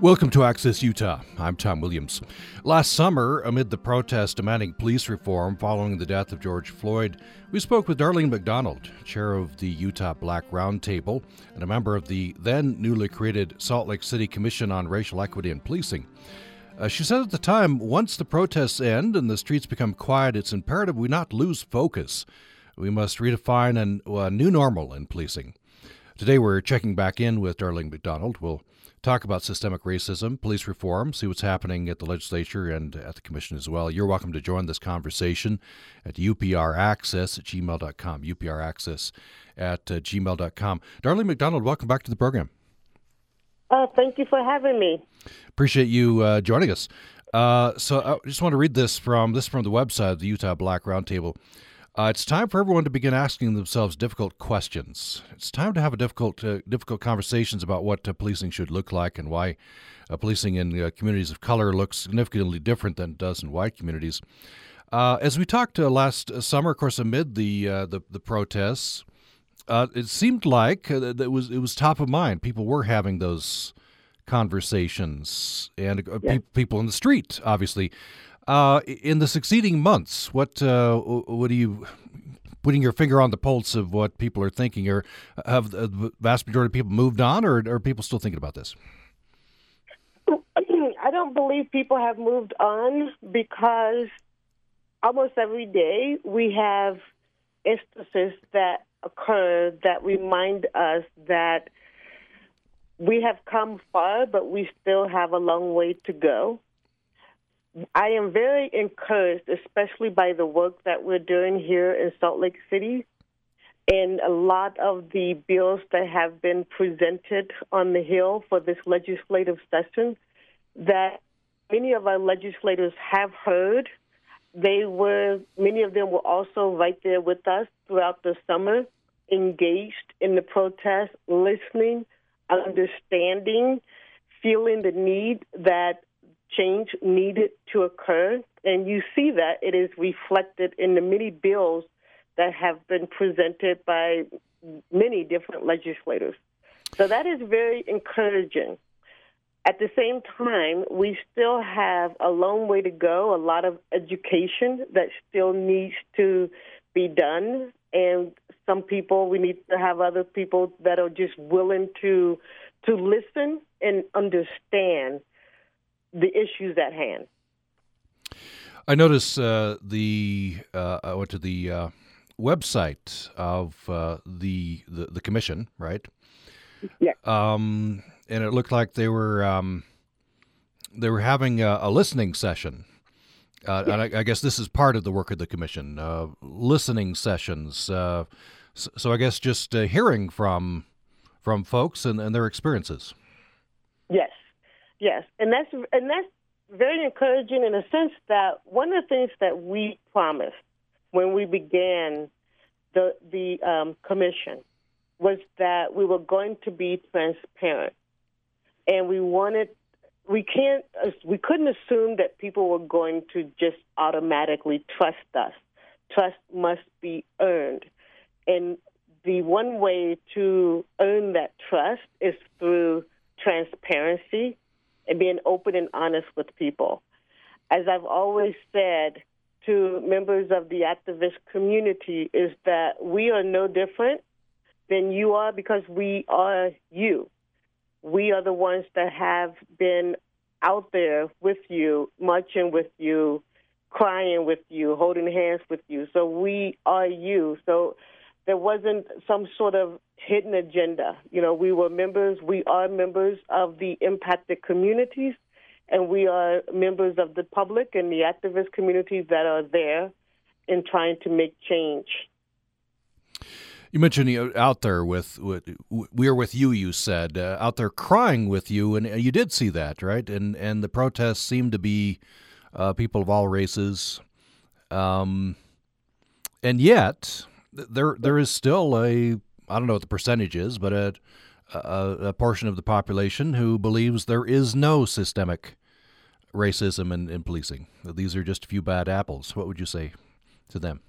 Welcome to Access Utah. I'm Tom Williams. Last summer, amid the protests demanding police reform following the death of George Floyd, we spoke with Darlene McDonald, chair of the Utah Black Roundtable and a member of the then newly created Salt Lake City Commission on Racial Equity and Policing. Uh, she said at the time, once the protests end and the streets become quiet, it's imperative we not lose focus. We must redefine an, a new normal in policing. Today, we're checking back in with Darlene McDonald. We'll talk about systemic racism, police reform, see what's happening at the legislature and at the commission as well. You're welcome to join this conversation at upraccess at gmail.com, upraccess at uh, gmail.com. Darlene McDonald, welcome back to the program. Uh, thank you for having me. Appreciate you uh, joining us. Uh, so I just want to read this from this from the website of the Utah Black Roundtable. Uh, it's time for everyone to begin asking themselves difficult questions. It's time to have a difficult, uh, difficult conversations about what uh, policing should look like and why uh, policing in uh, communities of color looks significantly different than it does in white communities. Uh, as we talked last summer, of course, amid the the, the, protests, it seemed like it was it was top of mind. People were having those conversations, and yeah. pe- people in the street, obviously. Uh, in the succeeding months, what uh, what are you putting your finger on the pulse of what people are thinking? Or have the vast majority of people moved on, or are people still thinking about this? I don't believe people have moved on because almost every day we have instances that occur that remind us that we have come far, but we still have a long way to go. I am very encouraged, especially by the work that we're doing here in Salt Lake City and a lot of the bills that have been presented on the Hill for this legislative session that many of our legislators have heard. They were, many of them were also right there with us throughout the summer, engaged in the protest, listening, understanding, feeling the need that change needed to occur. And you see that it is reflected in the many bills that have been presented by many different legislators. So that is very encouraging. At the same time, we still have a long way to go, a lot of education that still needs to be done. And some people, we need to have other people that are just willing to to listen and understand the issues at hand. I noticed uh, the uh, I went to the uh, website of uh, the, the, the commission, right? Yeah. Um, and it looked like they were um, they were having a, a listening session. Uh, and I, I, guess this is part of the work of the commission, uh, listening sessions. So, so, I guess just hearing from from folks and, and their experiences. Yes, Yes, and that's and that's very encouraging in a sense that one of the things that we promised when we began the the um, commission was that we were going to be transparent, and we wanted we can't we couldn't assume that people were going to just automatically trust us. Trust must be earned, and the one way to earn that trust is through transparency and being open and honest with people. As I've always said to members of the activist community, is that we are no different than you are because we are you. We are the ones that have been out there with you, marching with you, crying with you, holding hands with you. So we are you. So there wasn't some sort of hidden agenda. You know, we were members, we are members of the impacted communities, and we are members of the public and the activist communities that are there in trying to make change. You mentioned you out there with, with, we are with you. You said uh, out there crying with you, and you did see that, right? And and the protests seemed to be uh, people of all races, um, and yet there there is still a I don't know what the percentage is, but a, a, a portion of the population who believes there is no systemic racism in, in policing. These are just a few bad apples. What would you say to them?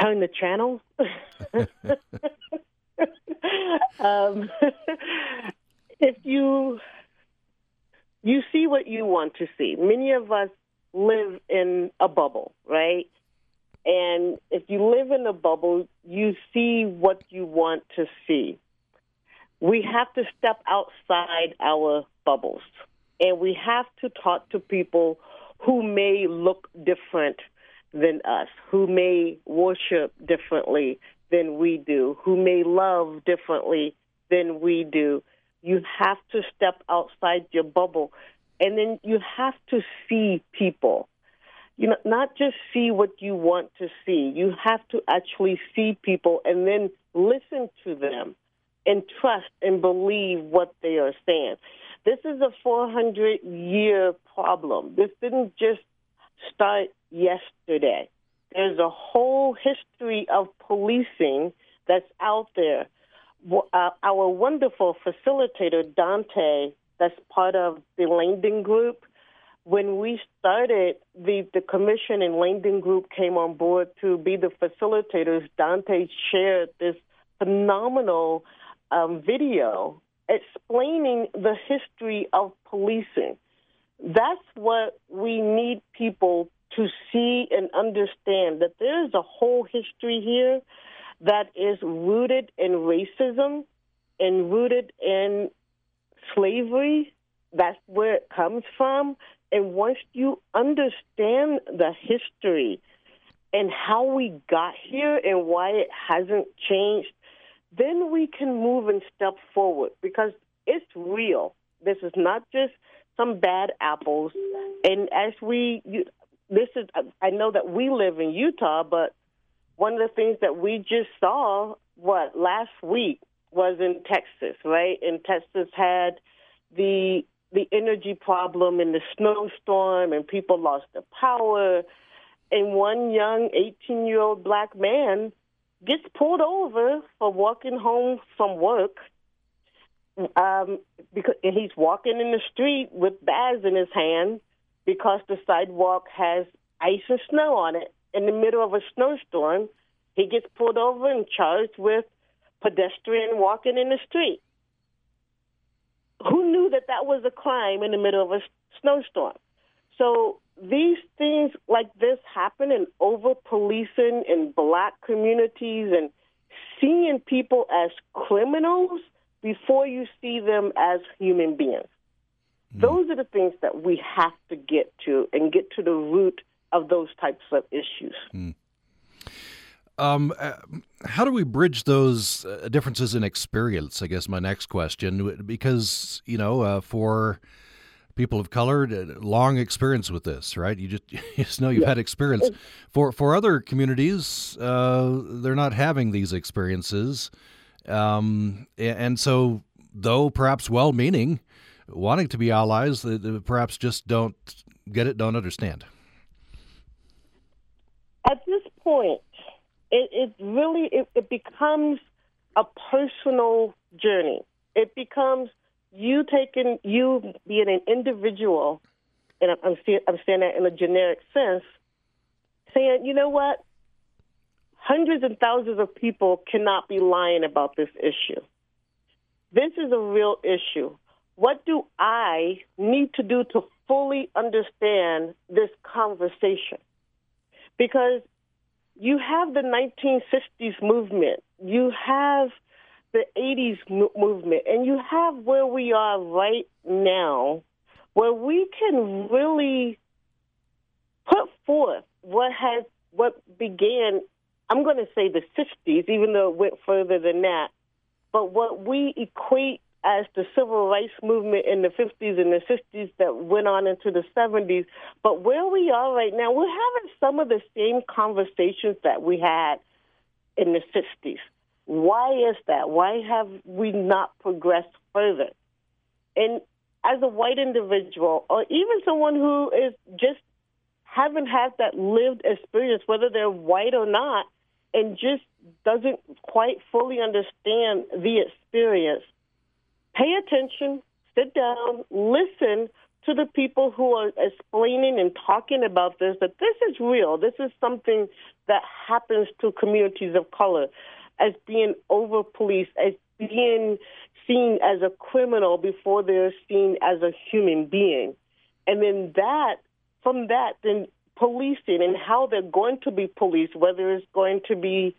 Turn the channel. um, if you you see what you want to see. Many of us live in a bubble, right? And if you live in a bubble, you see what you want to see. We have to step outside our bubbles and we have to talk to people who may look different than us, who may worship differently than we do, who may love differently than we do. You have to step outside your bubble and then you have to see people you know, not just see what you want to see. You have to actually see people and then listen to them and trust and believe what they are saying. This is a 400 year problem. This didn't just start yesterday. There's a whole history of policing that's out there. Uh, our wonderful facilitator, Dante, that's part of the Langdon Group, when we started, the, the commission and Langdon Group came on board to be the facilitators. Dante shared this phenomenal um, video explaining the history of policing. That's what we need people to see and understand that there is a whole history here that is rooted in racism and rooted in slavery. That's where it comes from. And once you understand the history and how we got here and why it hasn't changed, then we can move and step forward because it's real. This is not just some bad apples. And as we, this is, I know that we live in Utah, but one of the things that we just saw, what, last week was in Texas, right? And Texas had the the energy problem and the snowstorm, and people lost their power. And one young 18 year old black man gets pulled over for walking home from work. Um, because he's walking in the street with bags in his hand because the sidewalk has ice and snow on it. In the middle of a snowstorm, he gets pulled over and charged with pedestrian walking in the street who knew that that was a crime in the middle of a snowstorm? So these things like this happen in over policing in black communities and seeing people as criminals before you see them as human beings. Mm. Those are the things that we have to get to and get to the root of those types of issues. Mm. Um, uh, how do we bridge those uh, differences in experience? I guess my next question, because you know, uh, for people of color, long experience with this, right? You just you just know you've yeah. had experience. For for other communities, uh, they're not having these experiences, um, and so though perhaps well-meaning, wanting to be allies, they, they perhaps just don't get it, don't understand. At this point, it, it really it, it becomes a personal journey. It becomes you taking you being an individual, and I'm, I'm, I'm saying that in a generic sense, saying, you know what, hundreds and thousands of people cannot be lying about this issue. This is a real issue. What do I need to do to fully understand this conversation? Because you have the 1960s movement, you have the 80s movement, and you have where we are right now, where we can really put forth what has what began. I'm going to say the 60s, even though it went further than that. But what we equate as the civil rights movement in the 50s and the 60s that went on into the 70s. But where we are right now, we're having some of the same conversations that we had in the 60s. Why is that? Why have we not progressed further? And as a white individual, or even someone who is just haven't had that lived experience, whether they're white or not, and just doesn't quite fully understand the experience, pay attention, sit down, listen to the people who are explaining and talking about this that this is real. This is something that happens to communities of color. as being over policed, as being seen as a criminal before they're seen as a human being. And then that, from that, then policing and how they're going to be policed, whether it's going to be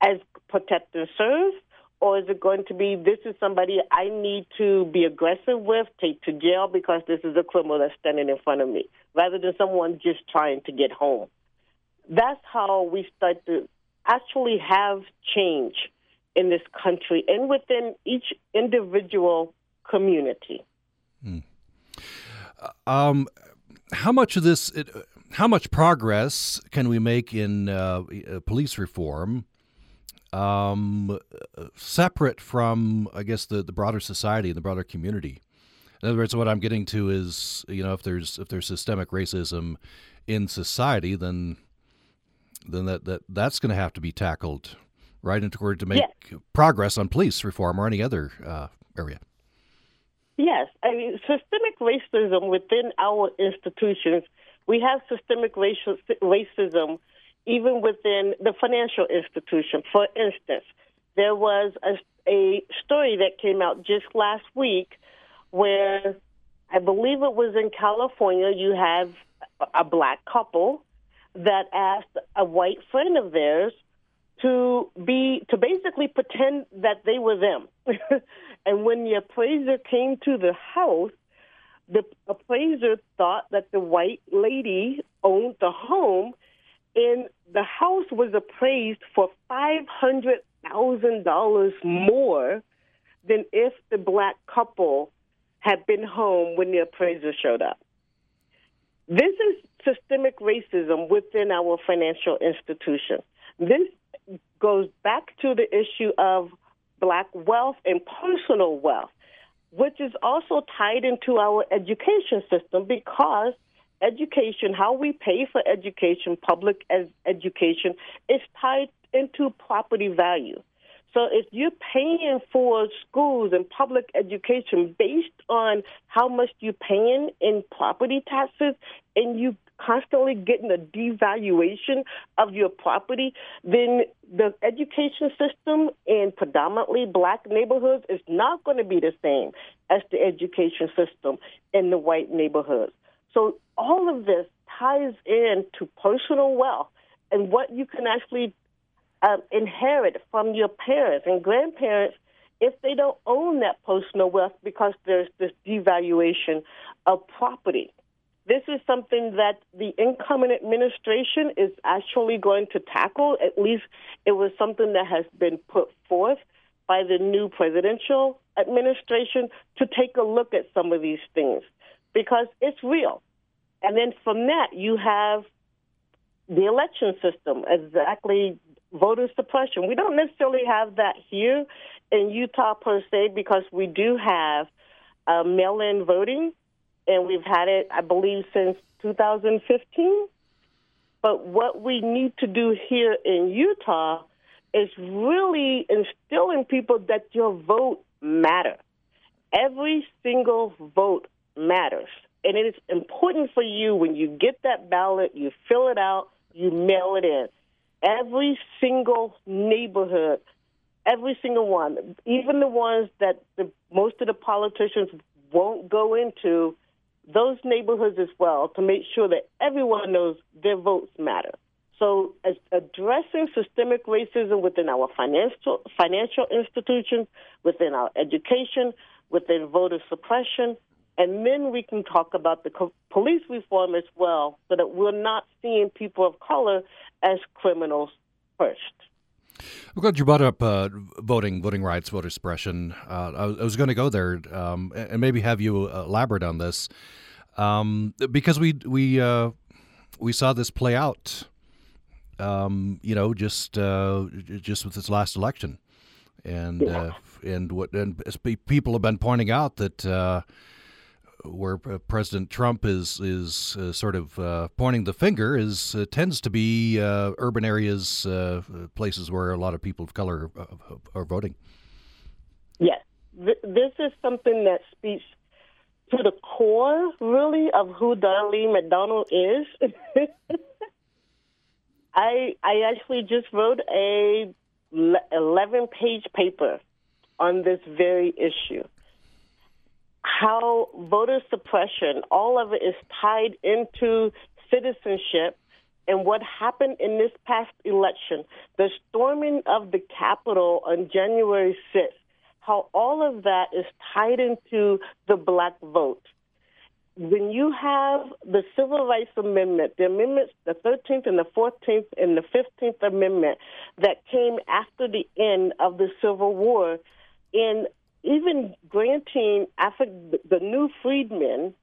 as protect and serve, or is it going to be this is somebody I need to be aggressive with, take to jail because this is a criminal that's standing in front of me, rather than someone just trying to get home. That's how we start to actually have change in this country and within each individual community. Hmm. Um, how much of this, how much progress can we make in uh, police reform? Um, separate from, I guess, the, the broader society and the broader community. In other words, what I'm getting to is, you know, if there's if there's systemic racism in society, then then that, that that's going to have to be tackled right in order to make yes. progress on police reform or any other uh, area. Yes, I mean systemic racism within our institutions. We have systemic racial, racism even within the financial institution. For instance, there was a, a story that came out just last week where I believe it was in California. You have a black couple that asked a white friend of theirs to be to basically pretend that they were them. and when the appraiser came to the house, the appraiser thought that the white lady owned the home and the house was appraised for five hundred thousand dollars more than if the black couple had been home when the appraiser showed up. This is systemic racism within our financial institution. This goes back to the issue of black wealth and personal wealth, which is also tied into our education system because education, how we pay for education, public education, is tied into property value. So if you're paying for schools and public education based on how much you're paying in property taxes and you constantly getting a devaluation of your property, then the education system in predominantly black neighborhoods is not going to be the same as the education system in the white neighborhoods. So all of this ties in to personal wealth and what you can actually um, inherit from your parents and grandparents if they don't own that personal wealth because there's this devaluation of property. This is something that the incoming administration is actually going to tackle. At least it was something that has been put forth by the new presidential administration to take a look at some of these things because it's real. And then from that, you have the election system, exactly voter suppression. We don't necessarily have that here in Utah per se because we do have uh, mail in voting, and we've had it, I believe, since 2015. But what we need to do here in Utah is really instill in people that your vote matters. Every single vote matters. And it is important for you when you get that ballot, you fill it out, you mail it in every single neighborhood, every single one, even the ones that the, most of the politicians won't go into, those neighborhoods as well, to make sure that everyone knows their votes matter. So, as addressing systemic racism within our financial financial institutions, within our education, within voter suppression, and then we can talk about the co- police reform as well, so that we're not seeing people of color as criminals first. I'm glad you brought up uh, voting, voting rights, voter suppression. Uh, I, was, was going to go there um, and maybe have you elaborate on this, um, because we we uh, we saw this play out. Um, you know, just uh, just with this last election, and yeah. Uh, and what and people have been pointing out that uh, where President Trump is is uh, sort of uh, pointing the finger is uh, tends to be uh, urban areas, uh, places where a lot of people of color are voting. Yes, this is something that speaks to the core, really, of who Darlene McDonald is. I I actually just wrote a 11 page paper on this very issue. How voter suppression, all of it is tied into citizenship and what happened in this past election, the storming of the Capitol on January 6th, how all of that is tied into the black vote. When you have the Civil Rights Amendment, the amendments, the 13th and the 14th and the 15th Amendment that came after the end of the Civil War, in even granting Afri- the new freedmen,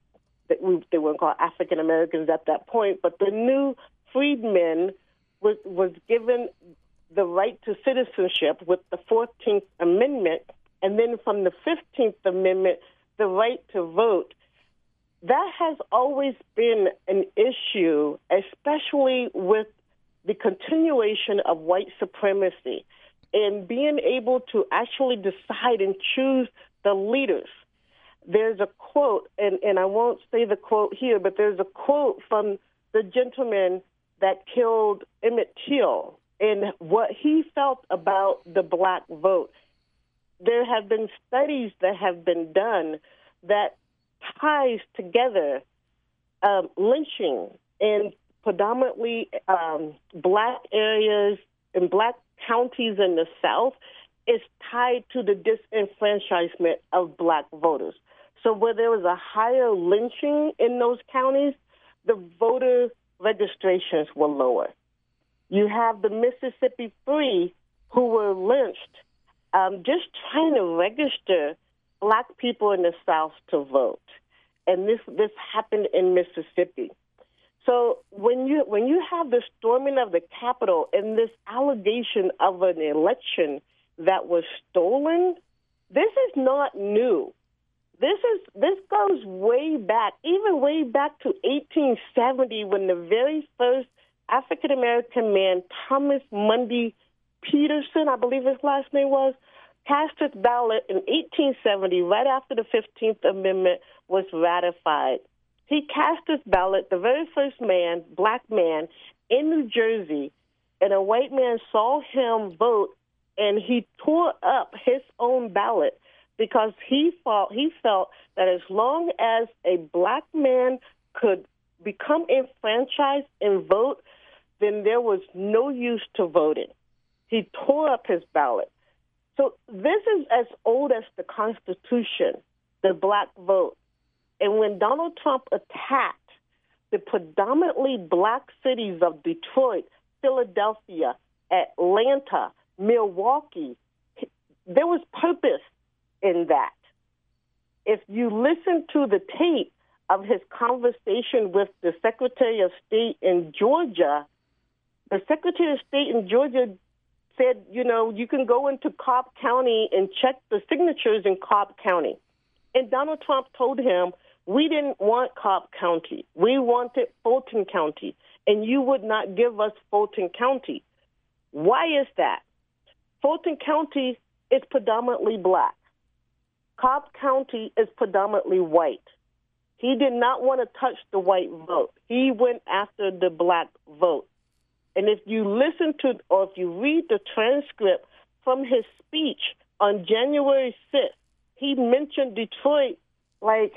that we, they weren't called African Americans at that point, but the new freedmen was, was given the right to citizenship with the 14th Amendment and then from the 15th Amendment, the right to vote. That has always been an issue, especially with the continuation of white supremacy and being able to actually decide and choose the leaders. There's a quote, and, and I won't say the quote here, but there's a quote from the gentleman that killed Emmett Till and what he felt about the black vote there have been studies that have been done that ties together um, lynching in predominantly um, black areas in black counties in the South is tied to the disenfranchisement of black voters. So where there was a higher lynching in those counties, the voter registrations were lower. You have the Mississippi Three who were lynched um, just trying to register black people in the South to vote. And this this happened in Mississippi. So when you when you have the storming of the Capitol and this allegation of an election that was stolen, this is not new. This is this goes way back, even way back to 1870 when the very first African American man, Thomas Mundy Peterson, I believe his last name was, cast his ballot in 1870, right after the 15th Amendment was ratified. He cast his ballot, the very first man, black man, in New Jersey, and a white man saw him vote, and he tore up his own ballot because he felt he felt that as long as a black man could become enfranchised and vote, then there was no use to voting. He tore up his ballot. So this is as old as the Constitution, the black vote. And when Donald Trump attacked the predominantly black cities of Detroit, Philadelphia, Atlanta, Milwaukee, there was purpose in that. If you listen to the tape of his conversation with the Secretary of State in Georgia, the Secretary of State in Georgia said, you know, you can go into Cobb County and check the signatures in Cobb County. And Donald Trump told him, we didn't want Cobb County. We wanted Fulton County, and you would not give us Fulton County. Why is that? Fulton County is predominantly black. Cobb County is predominantly white. He did not want to touch the white vote. He went after the black vote. And if you listen to or if you read the transcript from his speech on January 6th, he mentioned Detroit like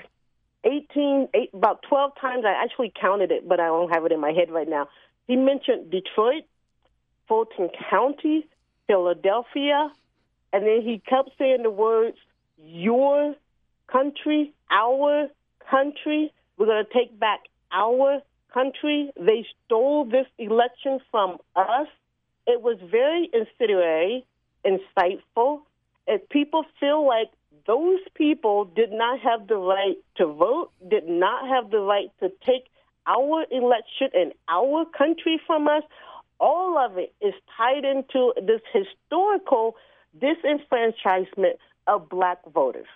18, eight, about 12 times. I actually counted it, but I don't have it in my head right now. He mentioned Detroit, Fulton County, Philadelphia, and then he kept saying the words, your country, our country. We're going to take back our country. They stole this election from us. It was very incendiary, inciteful. If people feel like those people did not have the right to vote, did not have the right to take our election and our country from us, all of it is tied into this historical disenfranchisement of black voters.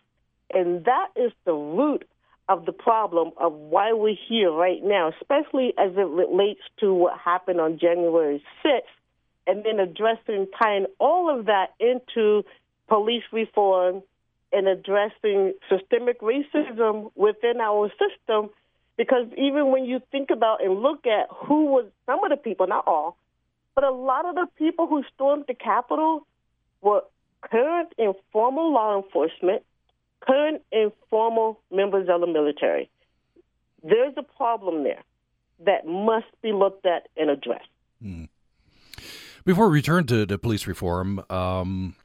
And that is the root of the problem of why we're here right now, especially as it relates to what happened on January 6th, and then addressing, tying all of that into police reform and addressing systemic racism within our system. Because even when you think about and look at who was some of the people, not all, But a lot of the people who stormed the Capitol were current and former law enforcement, current and former members of the military. There's a problem there that must be looked at and addressed. Hmm. Before we return to, to police reform, um,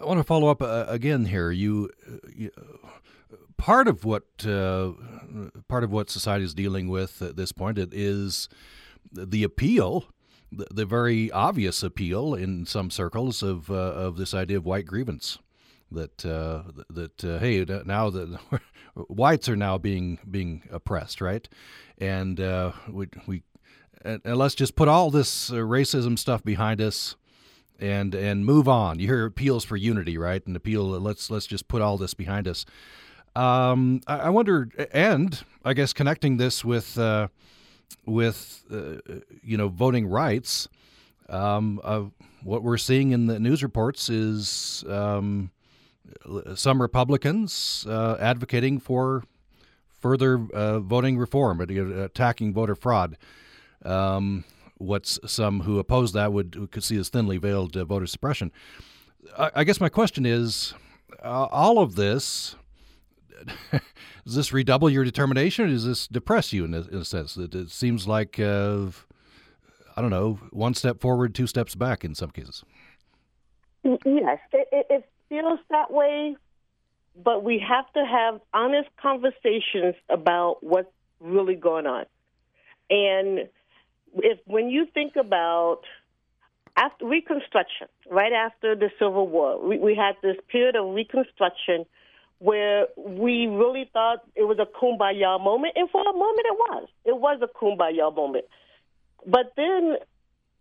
I want to follow up uh, again here. You, you, part of what uh, part of what society is dealing with at this point is the appeal, the, the very obvious appeal in some circles of uh, of this idea of white grievance. That uh, that uh, hey now that whites are now being being oppressed, right? And uh, we we and, let's just put all this racism stuff behind us and and move on. You hear appeals for unity, right? And appeal. Let's let's just put all this behind us. Um, I, I, wonder, and I guess connecting this with uh, with uh, you know voting rights. Um, uh, what we're seeing in the news reports is um, some Republicans uh, advocating for further uh, voting reform, attacking voter fraud. Um, what some who oppose that would could see as thinly veiled uh, voter suppression. I, I, guess my question is, uh, all of this. does this redouble your determination, or does this depress you in a, in a sense? It, it seems like uh, I don't know, one step forward, two steps back in some cases. Yes, it, it feels that way, but we have to have honest conversations about what's really going on. And if when you think about after Reconstruction, right after the Civil War, we, we had this period of Reconstruction where we really thought it was a kumbaya moment, and for a moment it was. It was a kumbaya moment. But then,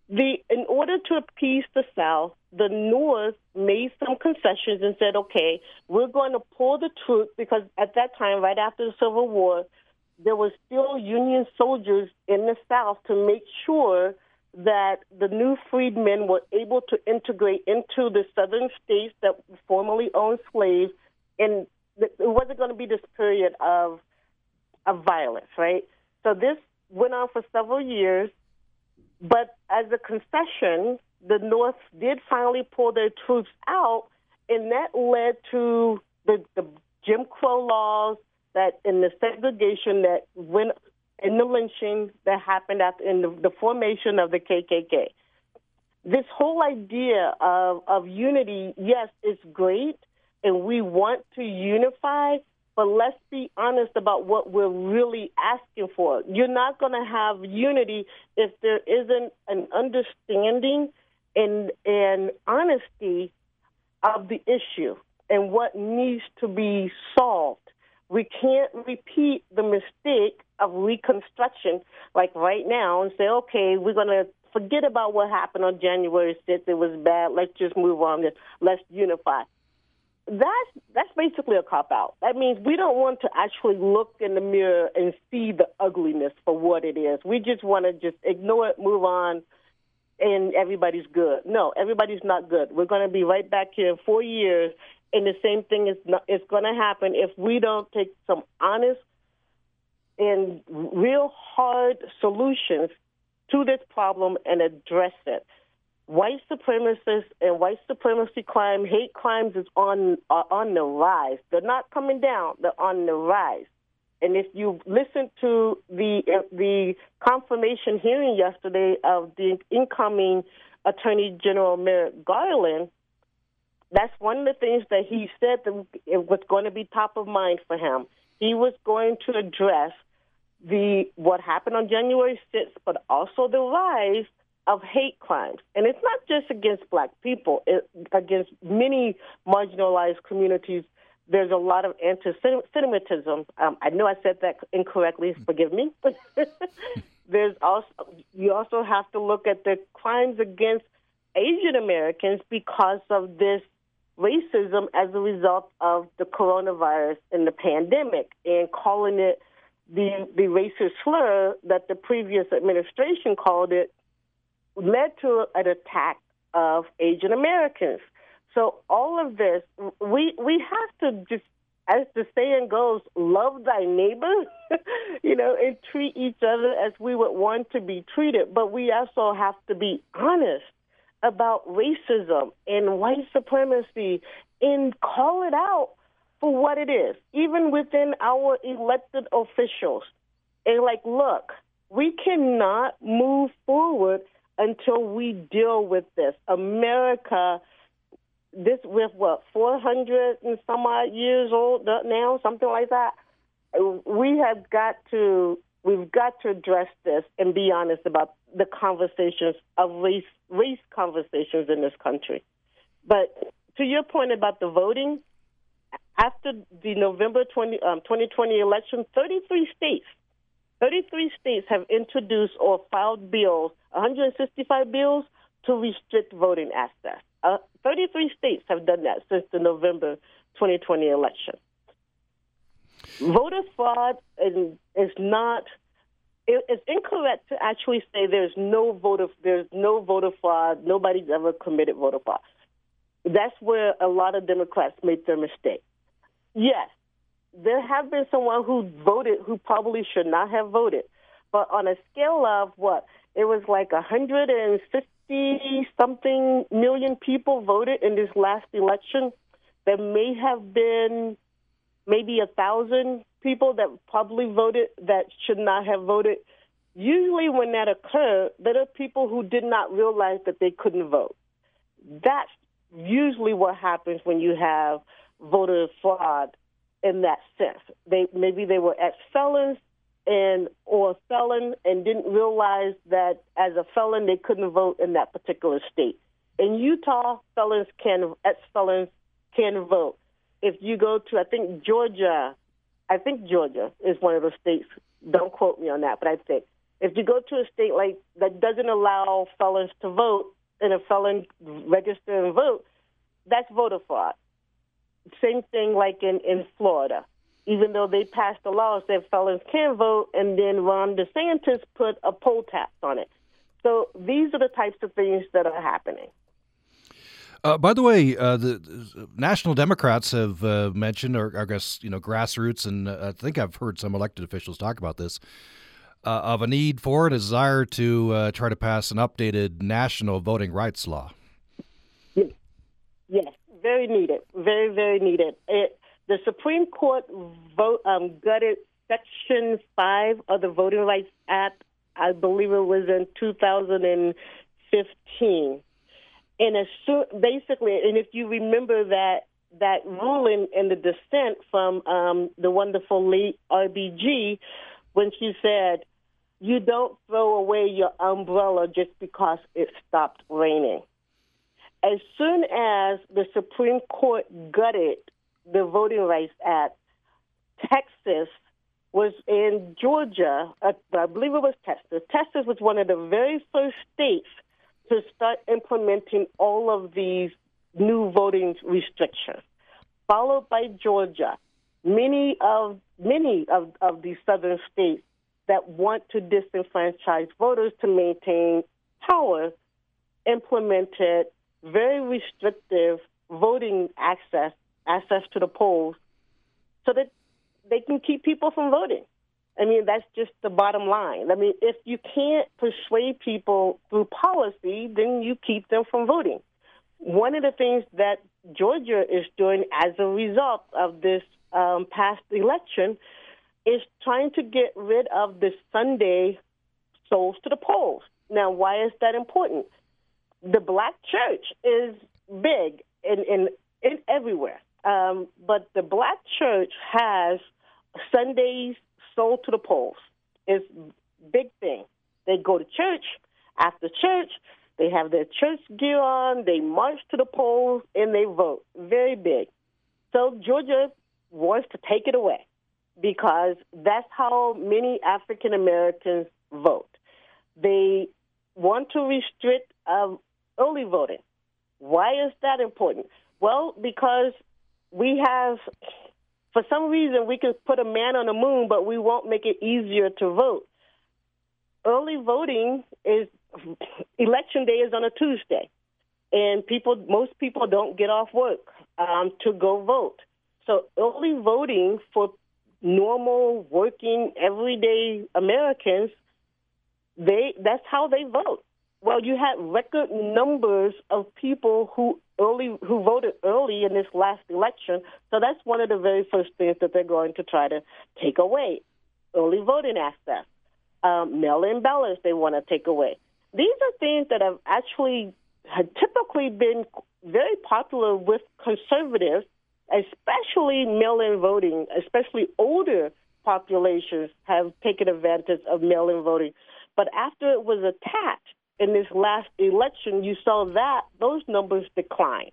the in order to appease the South, the North made some concessions and said, "Okay, we're going to pull the troops because at that time, right after the Civil War, there were still Union soldiers in the South to make sure that the new freedmen were able to integrate into the southern states that formerly owned slaves, and it wasn't going to be this period of of violence, right? So this went on for several years, but as a concession, the North did finally pull their troops out, and that led to the, the Jim Crow laws, that in the segregation that went in the lynching that happened after in the, the formation of the KKK. This whole idea of, of unity, yes, is great, and we want to unify, but let's be honest about what we're really asking for. You're not going to have unity if there isn't an understanding and, and honesty of the issue and what needs to be solved we can't repeat the mistake of reconstruction like right now and say, okay, we're going to forget about what happened on January 6th. It was bad. Let's just move on. Let's unify. That's that's basically a cop out. That means we don't want to actually look in the mirror and see the ugliness for what it is. We just want to just ignore it, move on, and everybody's good. No, everybody's not good. We're going to be right back here in four years, and the same thing is not, is going to happen if we don't take some honest and real hard solutions to this problem and address it. White supremacists and white supremacy crime, hate crimes is on uh, on the rise. They're not coming down; they're on the rise. And if you listen to the the confirmation hearing yesterday of the incoming Attorney General Merrick Garland, that's one of the things that he said that it was going to be top of mind for him. He was going to address the what happened on January 6th, but also the rise of hate crimes. And it's not just against black people, it, against many marginalized communities. There's a lot of anti-Semitism. Um, I know I said that incorrectly. Forgive me. There's also you also have to look at the crimes against Asian Americans because of this racism as a result of the coronavirus and the pandemic and calling it the, the racist slur that the previous administration called it led to an attack of Asian Americans. So all of this, we we have to just as the saying goes, love thy neighbor, you know, and treat each other as we would want to be treated. But we also have to be honest about racism and white supremacy and call it out for what it is, even within our elected officials. And like, look, we cannot move forward until we deal with this. America this with what 400 and some odd years old now, something like that. We have got to we've got to address this and be honest about the conversations of race race conversations in this country. But to your point about the voting, after the November 20, um, 2020 election, 33 states 33 states have introduced or filed bills, 165 bills to restrict voting access. Uh, 33 states have done that since the November 2020 election. Voter fraud is not. It's incorrect to actually say there's no voter there's no voter fraud. Nobody's ever committed voter fraud. That's where a lot of Democrats make their mistake. Yes, there have been someone who voted who probably should not have voted, but on a scale of what it was like 150 something million people voted in this last election. There may have been maybe a thousand people that probably voted that should not have voted. Usually, when that occurred, there are people who did not realize that they couldn't vote. That's usually what happens when you have voter fraud in that sense. They maybe they were ex felons and or felon and didn't realize that as a felon they couldn't vote in that particular state. In Utah, felons can ex felons can vote. If you go to I think Georgia, I think Georgia is one of the states. Don't quote me on that, but I think if you go to a state like that doesn't allow felons to vote and a felon register and vote, that's voter fraud. Same thing like in in Florida even though they passed a law that felons can vote, and then Ron DeSantis put a poll tax on it. So these are the types of things that are happening. Uh, by the way, uh, the, national Democrats have uh, mentioned, or I guess you know, grassroots, and uh, I think I've heard some elected officials talk about this, uh, of a need for a desire to uh, try to pass an updated national voting rights law. Yes, yes very needed, very very needed. It, the Supreme Court vote um, gutted Section 5 of the Voting Rights Act, I believe it was in 2015. And as basically, and if you remember that that ruling and the dissent from um, the wonderful late RBG, when she said, "You don't throw away your umbrella just because it stopped raining." As soon as the Supreme Court gutted the Voting Rights Act, Texas was in Georgia, uh, I believe it was Texas. Texas was one of the very first states to start implementing all of these new voting restrictions, followed by Georgia. Many of many of, of these southern states that want to disenfranchise voters to maintain power implemented very restrictive voting access access to the polls so that they can keep people from voting. I mean, that's just the bottom line. I mean, if you can't persuade people through policy, then you keep them from voting. One of the things that Georgia is doing as a result of this um, past election is trying to get rid of the Sunday souls to the polls. Now, why is that important? The black church is big in, in, in everywhere. Um, but the black church has Sundays souls to the polls. It's big thing. They go to church. After church, they have their church gear on. They march to the polls and they vote. Very big. So Georgia wants to take it away because that's how many African Americans vote. They want to restrict um, early voting. Why is that important? Well, because we have, for some reason, we can put a man on the moon, but we won't make it easier to vote. Early voting is election day is on a Tuesday, and people, most people don't get off work um, to go vote. So early voting for normal, working, everyday Americans, they that's how they vote. Well, you had record numbers of people who early who voted early in this last election. So that's one of the very first things that they're going to try to take away: early voting access, um, mail-in ballots. They want to take away. These are things that have actually had typically been very popular with conservatives, especially mail-in voting, especially older populations have taken advantage of mail-in voting. But after it was attached in this last election, you saw that those numbers decline.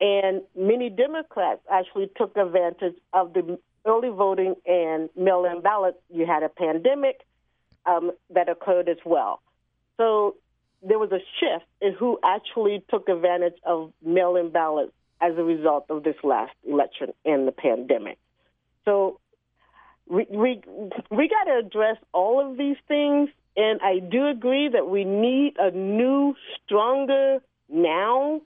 And many Democrats actually took advantage of the early voting and mail in ballots. You had a pandemic um, that occurred as well. So there was a shift in who actually took advantage of mail in ballots as a result of this last election and the pandemic. So we we, we got to address all of these things and I do agree that we need a new, stronger now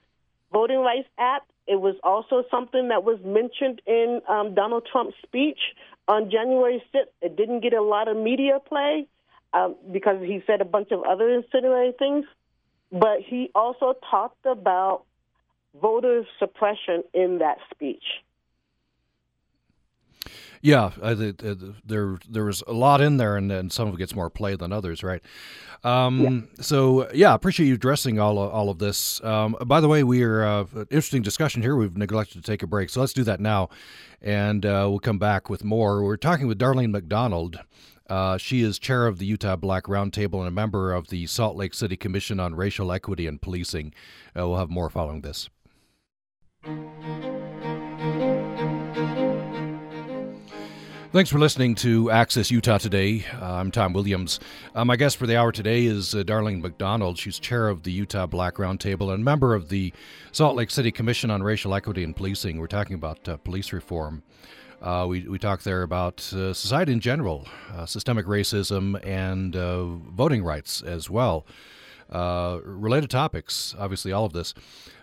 voting rights act. It was also something that was mentioned in um, Donald Trump's speech on January 6th. It didn't get a lot of media play um, because he said a bunch of other incendiary things, but he also talked about voter suppression in that speech. Yeah, I, uh, there there was a lot in there, and, then some of it gets more play than others, right? Um, yeah. So yeah, I appreciate you addressing all of, all of this. Um, by the way, we are uh, interesting discussion here. We've neglected to take a break, so let's do that now, and uh, we'll come back with more. We're talking with Darlene McDonald. Uh, she is chair of the Utah Black Roundtable and a member of the Salt Lake City Commission on Racial Equity and Policing. Uh, we'll have more following this. Thanks for listening to Access Utah today. Uh, I'm Tom Williams. Uh, my guest for the hour today is uh, Darlene McDonald. She's chair of the Utah Black Roundtable and member of the Salt Lake City Commission on Racial Equity and Policing. We're talking about uh, police reform. Uh, we, we talk there about uh, society in general, systemic racism, and voting rights as well. related topics, obviously, all of this.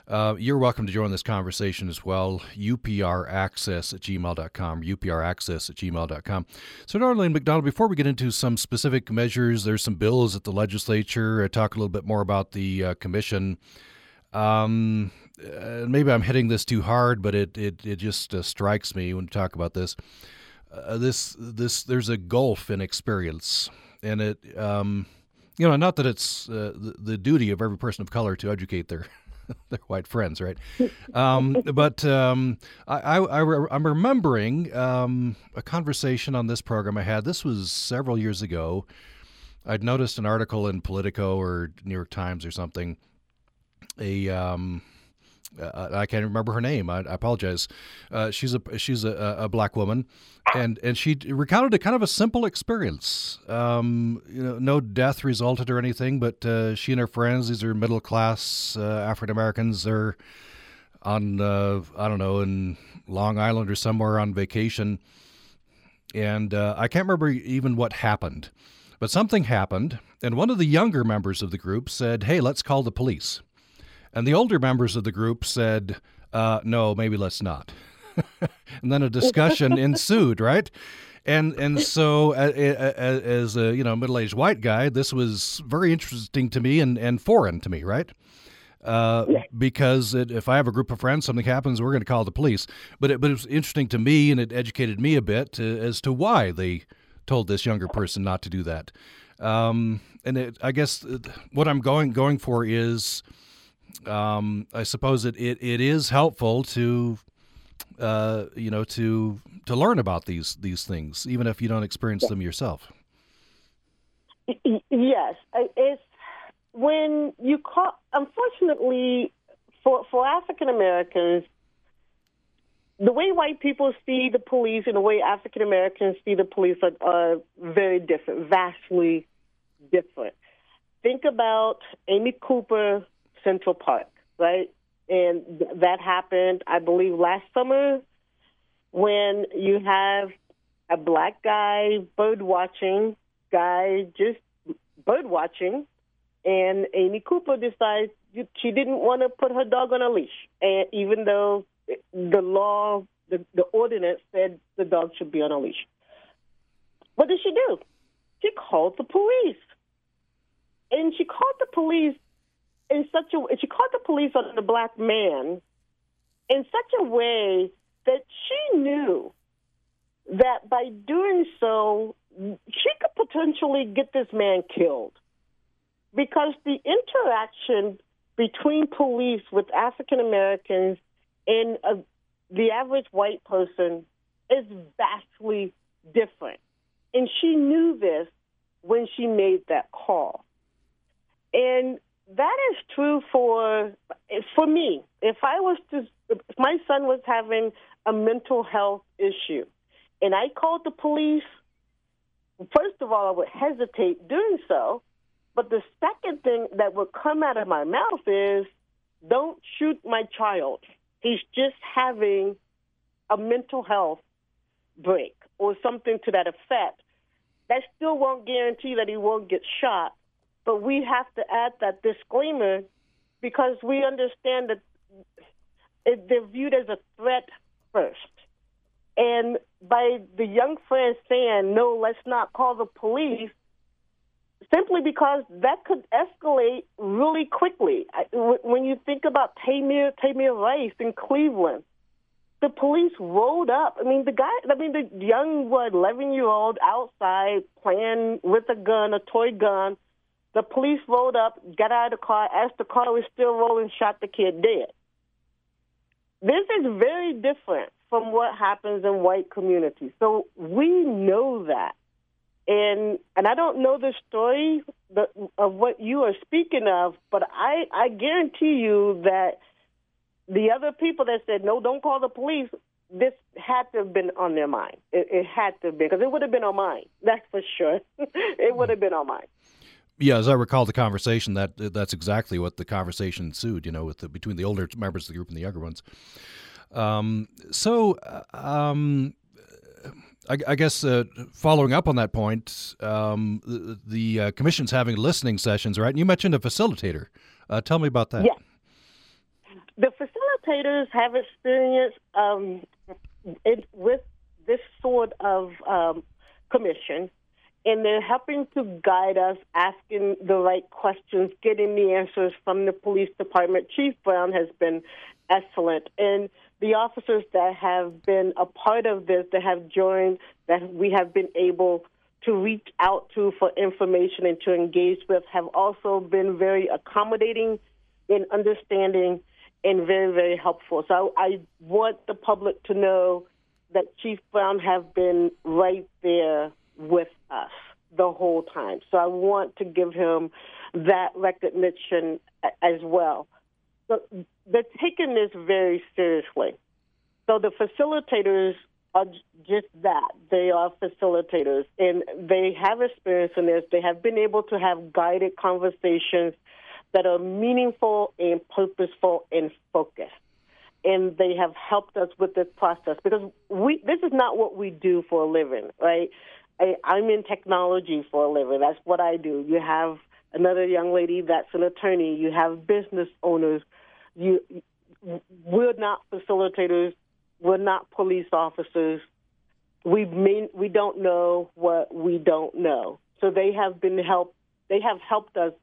Uh, you're welcome to join this conversation as well. UPRaccess at gmail.com. UPRaccess at gmail.com. So, Darlene McDonald, before we get into some specific measures, there's some bills at the legislature. I talk a little bit more about the uh, commission. Um, uh, maybe I'm hitting this too hard, but it it, it just uh, strikes me when you talk about this. Uh, this this there's a gulf in experience, and it um, you know not that it's uh, the, the duty of every person of color to educate their they're white friends, right? Um, but um, I, am remembering um, a conversation on this program I had. This was several years ago. I'd noticed an article in Politico or New York Times or something. A um, uh, I can't remember her name. I, I apologize. Uh, she's a she's a, a, black woman, and and she recounted a kind of a simple experience. Um, you know, no death resulted or anything, but uh, she and her friends, these are middle class uh, African Americans, are on uh, I don't know in Long Island or somewhere on vacation, and uh, I can't remember even what happened, but something happened, and one of the younger members of the group said, "Hey, let's call the police." And the older members of the group said, uh, no, maybe let's not. and then a discussion ensued, right? And and so as a you know middle aged white guy, this was very interesting to me and, and foreign to me, right? Uh, yeah. Because it, if I have a group of friends, something happens, we're going to call the police. But it, but it was interesting to me, and it educated me a bit uh, as to why they told this younger person not to do that. Um, and it, I guess uh, what I'm going going for is um, I suppose it, it, it is helpful to uh, you know to to learn about these these things, even if you don't experience them yourself. Yes, it's when you call. Unfortunately, for for African Americans, the way white people see the police and the way African Americans see the police are, are very different, vastly different. Think about Amy Cooper Central Park, right? And th- that happened, I believe, last summer when you have a black guy bird watching, guy just bird watching, and Amy Cooper decides she didn't want to put her dog on a leash, and even though the law the, the ordinance said the dog should be on a leash. What did she do? She called the police. And she called the police in such a she called the police on the black man in such a way that she knew that by doing so she could potentially get this man killed because the interaction between police with African Americans and a, the average white person is vastly different. And she knew this when she made that call. And that is true for for me. If I was to if my son was having a mental health issue and I called the police, first of all I would hesitate doing so, but the second thing that would come out of my mouth is don't shoot my child. He's just having a mental health break or something to that effect. That still won't guarantee that he won't get shot, but we have to add that disclaimer because we understand that it, they're viewed as a threat first. And by the young friend saying, no, let's not call the police, simply because that could escalate really quickly. When you think about Tamir, Tamir Rice in Cleveland, the police rolled up. I mean, the guy, I mean, the young, what, 11 year old outside playing with a gun, a toy gun. The police rolled up, got out of the car, as the car was still rolling, shot the kid dead. This is very different from what happens in white communities. So we know that. And and I don't know the story of what you are speaking of, but I, I guarantee you that the other people that said no, don't call the police. This had to have been on their mind. It, it had to have been because it would have been on mine. That's for sure. it would have been on mine. Yeah, as I recall the conversation, that that's exactly what the conversation ensued. You know, with the, between the older members of the group and the younger ones. Um, so, uh, um, I, I, guess uh, following up on that point, um, the, the uh, commission's having listening sessions, right? And you mentioned a facilitator. Uh, tell me about that. Yeah the facilitators have experience um, it, with this sort of um, commission, and they're helping to guide us, asking the right questions, getting the answers from the police department. Chief Brown has been excellent, and the officers that have been a part of this, that have joined, that we have been able to reach out to for information and to engage with, have also been very accommodating in understanding and very, very helpful. So I want the public to know that Chief Brown have been right there with us the whole time. So I want to give him that recognition as well. So they're taking this very seriously. So the facilitators are just that. They are facilitators, and they have experience in this. They have been able to have guided conversations that are meaningful and purposeful and focused. And they have helped us with this process because we this is not what we do for a living, right? I, I'm in technology for a living. That's what I do. You have another young lady that's an attorney. You have business owners. You, we're not facilitators. We're not police officers. We mean we don't know what we don't know. So they have been help. They have helped us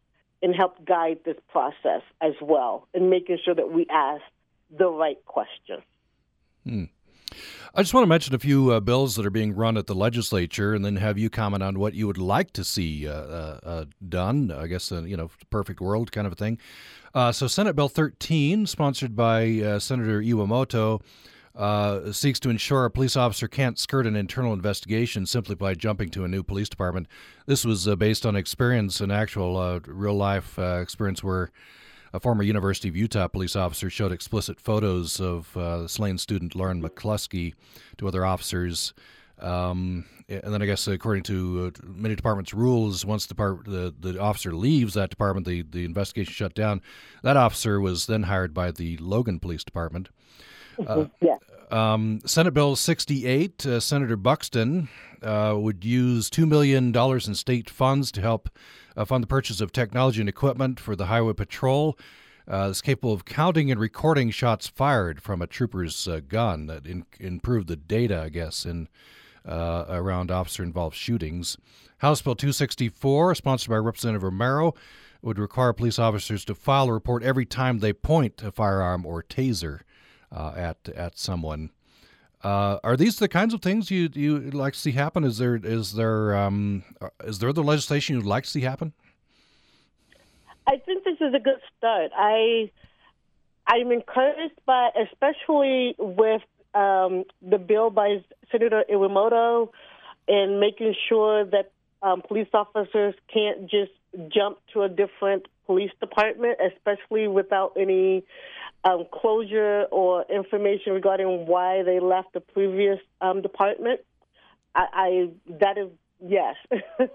and helped guide this process as well in making sure that we ask the right questions. Hmm. I just want to mention a few uh, bills that are being run at the legislature, and then have you comment on what you would like to see uh, uh, uh done. I guess uh, you know, perfect world kind of a thing. Uh, so, Senate Bill 13, sponsored by Senator Iwamoto, uh, seeks to ensure a police officer can't skirt an internal investigation simply by jumping to a new police department. This was uh, based on experience, an actual uh, real life experience where a former University of Utah police officer showed explicit photos of uh, slain student Lauren McCluskey to other officers. Um, and then I guess according to uh, many departments' rules, once the, part, the the officer leaves that department, the the investigation shut down. That officer was then hired by the Logan Police Department. Uh, yeah. Um, Senate Bill 68, uh, Senator Buxton uh, would use $2 million in state funds to help uh, fund the purchase of technology and equipment for the Highway Patrol. uh, capable of counting and recording shots fired from a trooper's uh, gun that in, improved the data, I guess, in uh, around officer-involved shootings. House Bill 264, sponsored by Representative Romero, would require police officers to file a report every time they point a firearm or taser uh, at at someone. Uh, are these the kinds of things you you like to see happen? Is there is there um, is there the legislation you'd like to see happen? I think this is a good start. I I'm encouraged by, especially with um, the bill by Senator Iwamoto, and making sure that um, police officers can't just jump to a different police department, especially without any um, closure or information regarding why they left the previous um, department. I, I that is yes.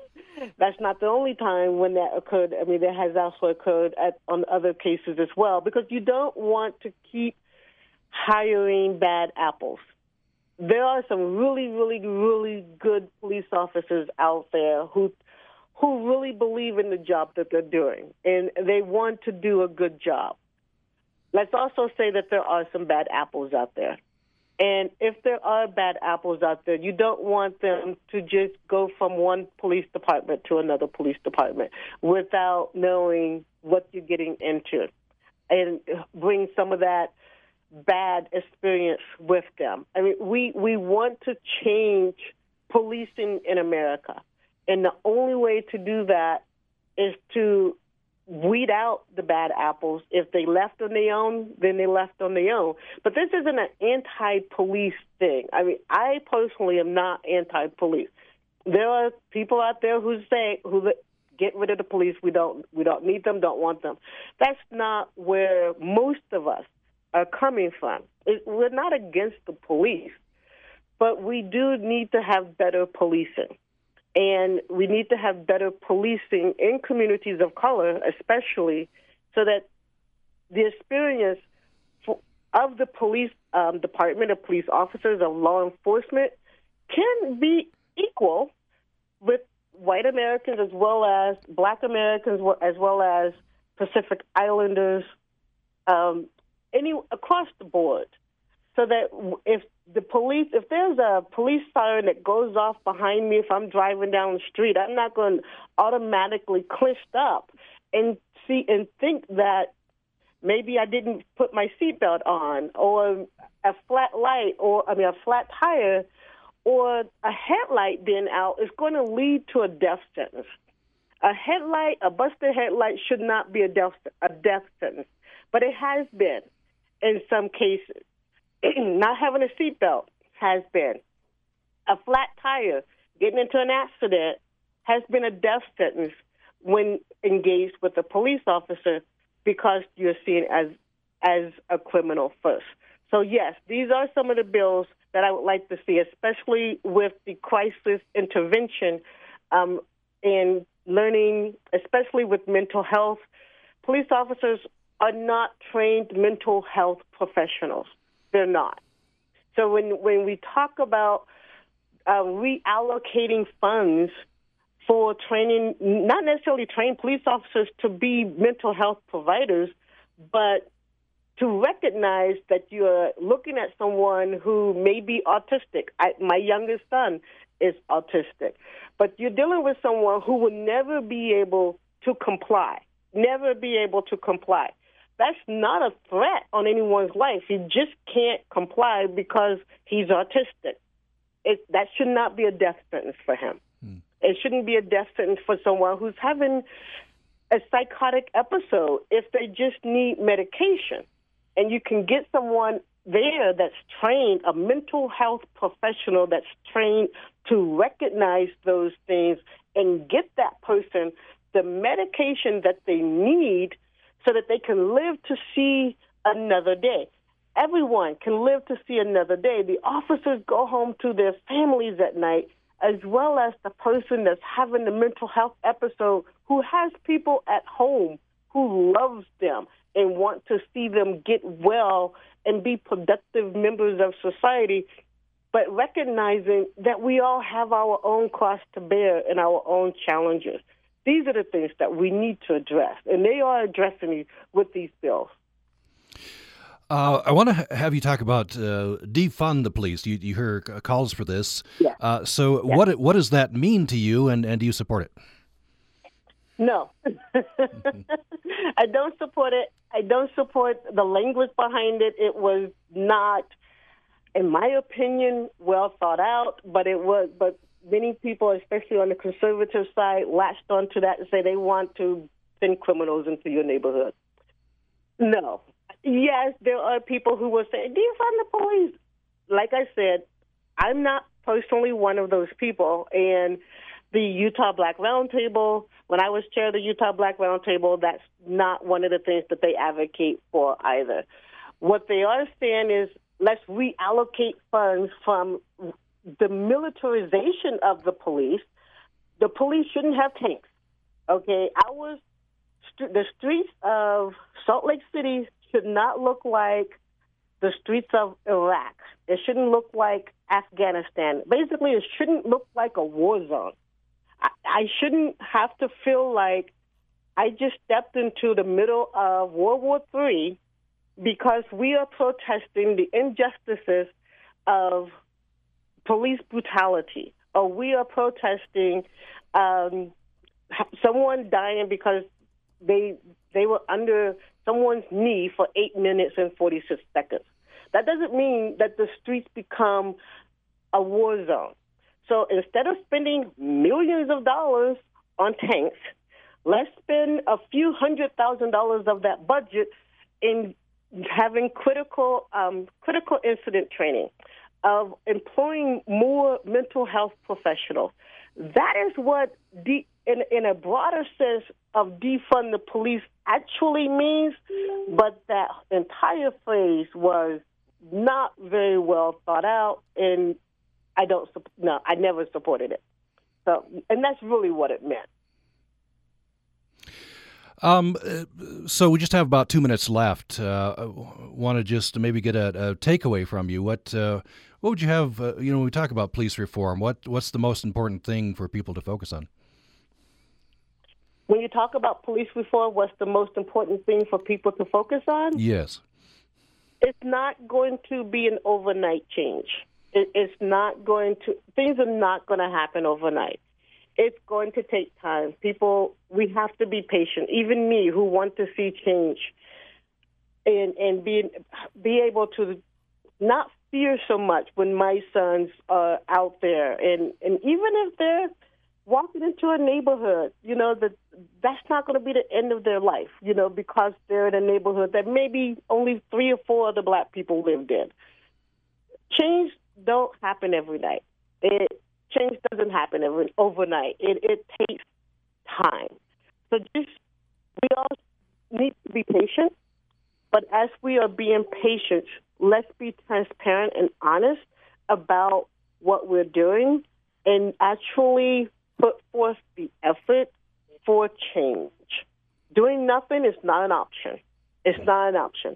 That's not the only time when that occurred. I mean, that has also occurred at, on other cases as well, because you don't want to keep hiring bad apples. There are some really, really, really good police officers out there who who really believe in the job that they're doing and they want to do a good job. Let's also say that there are some bad apples out there. And if there are bad apples out there, you don't want them to just go from one police department to another police department without knowing what you're getting into and bring some of that bad experience with them. I mean, we, we want to change policing in America. And the only way to do that is to weed out the bad apples. If they left on their own, then they left on their own. But this isn't an anti-police thing. I mean, I personally am not anti-police. There are people out there who say who get rid of the police. We don't we don't need them. Don't want them. That's not where most of us are coming from. It, we're not against the police, but we do need to have better policing. And we need to have better policing in communities of color, especially, so that the experience of the police um, department, of police officers, of law enforcement can be equal with white Americans as well as black Americans, as well as Pacific Islanders, um, any across the board. So that if the police, if there's a police siren that goes off behind me, if I'm driving down the street, I'm not going to automatically clench up and see and think that maybe I didn't put my seatbelt on, or a flat light, or I mean a flat tire, or a headlight being out is going to lead to a death sentence. A headlight, a busted headlight, should not be a death a death sentence, but it has been in some cases. not having a seatbelt has been. A flat tire, getting into an accident, has been a death sentence when engaged with a police officer because you're seen as as a criminal first. So yes, these are some of the bills that I would like to see, especially with the crisis intervention um, and learning, especially with mental health. Police officers are not trained mental health professionals. They're not. So when when we talk about uh, reallocating funds for training, not necessarily train police officers to be mental health providers, but to recognize that you're looking at someone who may be autistic. I, my youngest son is autistic, but you're dealing with someone who will never be able to comply, never be able to comply that's not a threat on anyone's life. He just can't comply because he's autistic. It, that should not be a death sentence for him. Hmm. It shouldn't be a death sentence for someone who's having a psychotic episode if they just need medication. And you can get someone there that's trained, a mental health professional that's trained to recognize those things and get that person the medication that they need so that they can live to see another day. Everyone can live to see another day. The officers go home to their families at night, as well as the person that's having the mental health episode who has people at home who loves them and want to see them get well and be productive members of society, but recognizing that we all have our own cross to bear and our own challenges. These are the things that we need to address, and they are addressing it with these bills. Uh, I want to ha- have you talk about uh, defund the police. You, you hear calls for this. Yeah. Uh, so, yeah. what what does that mean to you, and, and do you support it? No, I don't support it. I don't support the language behind it. It was not, in my opinion, well thought out. But it was. But many people, especially on the conservative side, latched onto that and say they want to send criminals into your neighborhood. No, yes, there are people who will say, defund the police. Like I said, I'm not personally one of those people. And the Utah Black Roundtable, when I was chair of the Utah Black Roundtable, that's not one of the things that they advocate for either. What they are saying is let's reallocate funds from the militarization of the police. The police shouldn't have tanks. Okay, our the streets of Salt Lake City should not look like the streets of Iraq. It shouldn't look like Afghanistan. Basically, it shouldn't look like a war zone. I, I shouldn't have to feel like I just stepped into the middle of World War III because we are protesting the injustices of police brutality, or we are protesting um, someone dying because they they were under someone's knee for eight minutes and 46 seconds. That doesn't mean that the streets become a war zone. So instead of spending millions of dollars on tanks, let's spend a few hundred thousand dollars of that budget in having critical um, critical incident training, of employing more mental health professionals. That is what de- in, in a broader sense of defund the police actually means, but that entire phrase was not very well thought out, and I don't. No, I never supported it. So, and that's really what it meant. Um, so we just have about two minutes left. Uh, I want to just maybe get a, a takeaway from you. What uh, what would you have? Uh, you know, when we talk about police reform, what what's the most important thing for people to focus on? When you talk about police reform, what's the most important thing for people to focus on? Yes. It's not going to be an overnight change. it's not going to, things are not going to happen overnight. It's going to take time. People, we have to be patient. Even me, who want to see change, and and be be able to not fear so much when my sons are out there, and and even if they're walking into a neighborhood, you know, that that's not going to be the end of their life, you know, because they're in a neighborhood that maybe only three or four other black people lived in. Change don't happen every night. It change doesn't happen every overnight. It it takes time. So just we all need to be patient, but as we are being patient, let's be transparent and honest about what we're doing and actually put forth the effort for change. Doing nothing is not an option. It's not an option.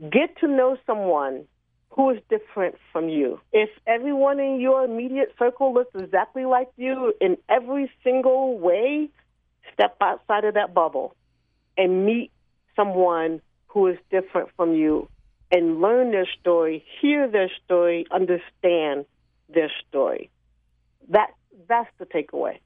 Get to know someone who is different from you. If everyone in your immediate circle looks exactly like you in every single way, step outside of that bubble and meet someone who is different from you and learn their story, hear their story, understand their story. That that's the takeaway.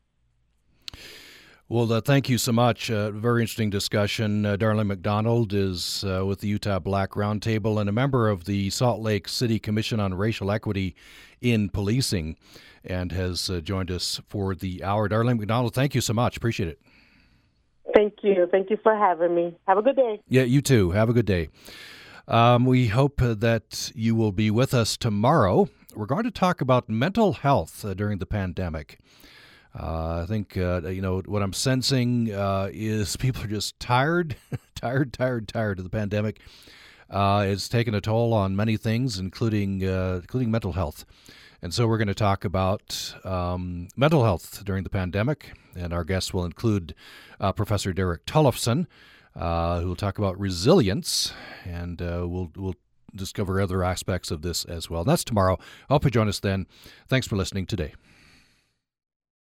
Well, uh, thank you so much. Uh, very interesting discussion. Uh, Darlene McDonald is uh, with the Utah Black Roundtable and a member of the Salt Lake City Commission on Racial Equity in Policing and has uh, joined us for the hour. Darlene McDonald, thank you so much. Appreciate it. Thank you. Thank you for having me. Have a good day. Yeah, you too. Have a good day. Um, we hope that you will be with us tomorrow. We're going to talk about mental health uh, during the pandemic. Uh, I think uh, you know what I'm sensing uh, is people are just tired, tired, tired, tired of the pandemic. Uh, it's taken a toll on many things, including uh, including mental health. And so we're going to talk about um, mental health during the pandemic, and our guests will include uh, Professor Derrik Tollefson, who will talk about resilience, and uh, we'll we'll discover other aspects of this as well. And that's tomorrow. I hope you join us then. Thanks for listening today.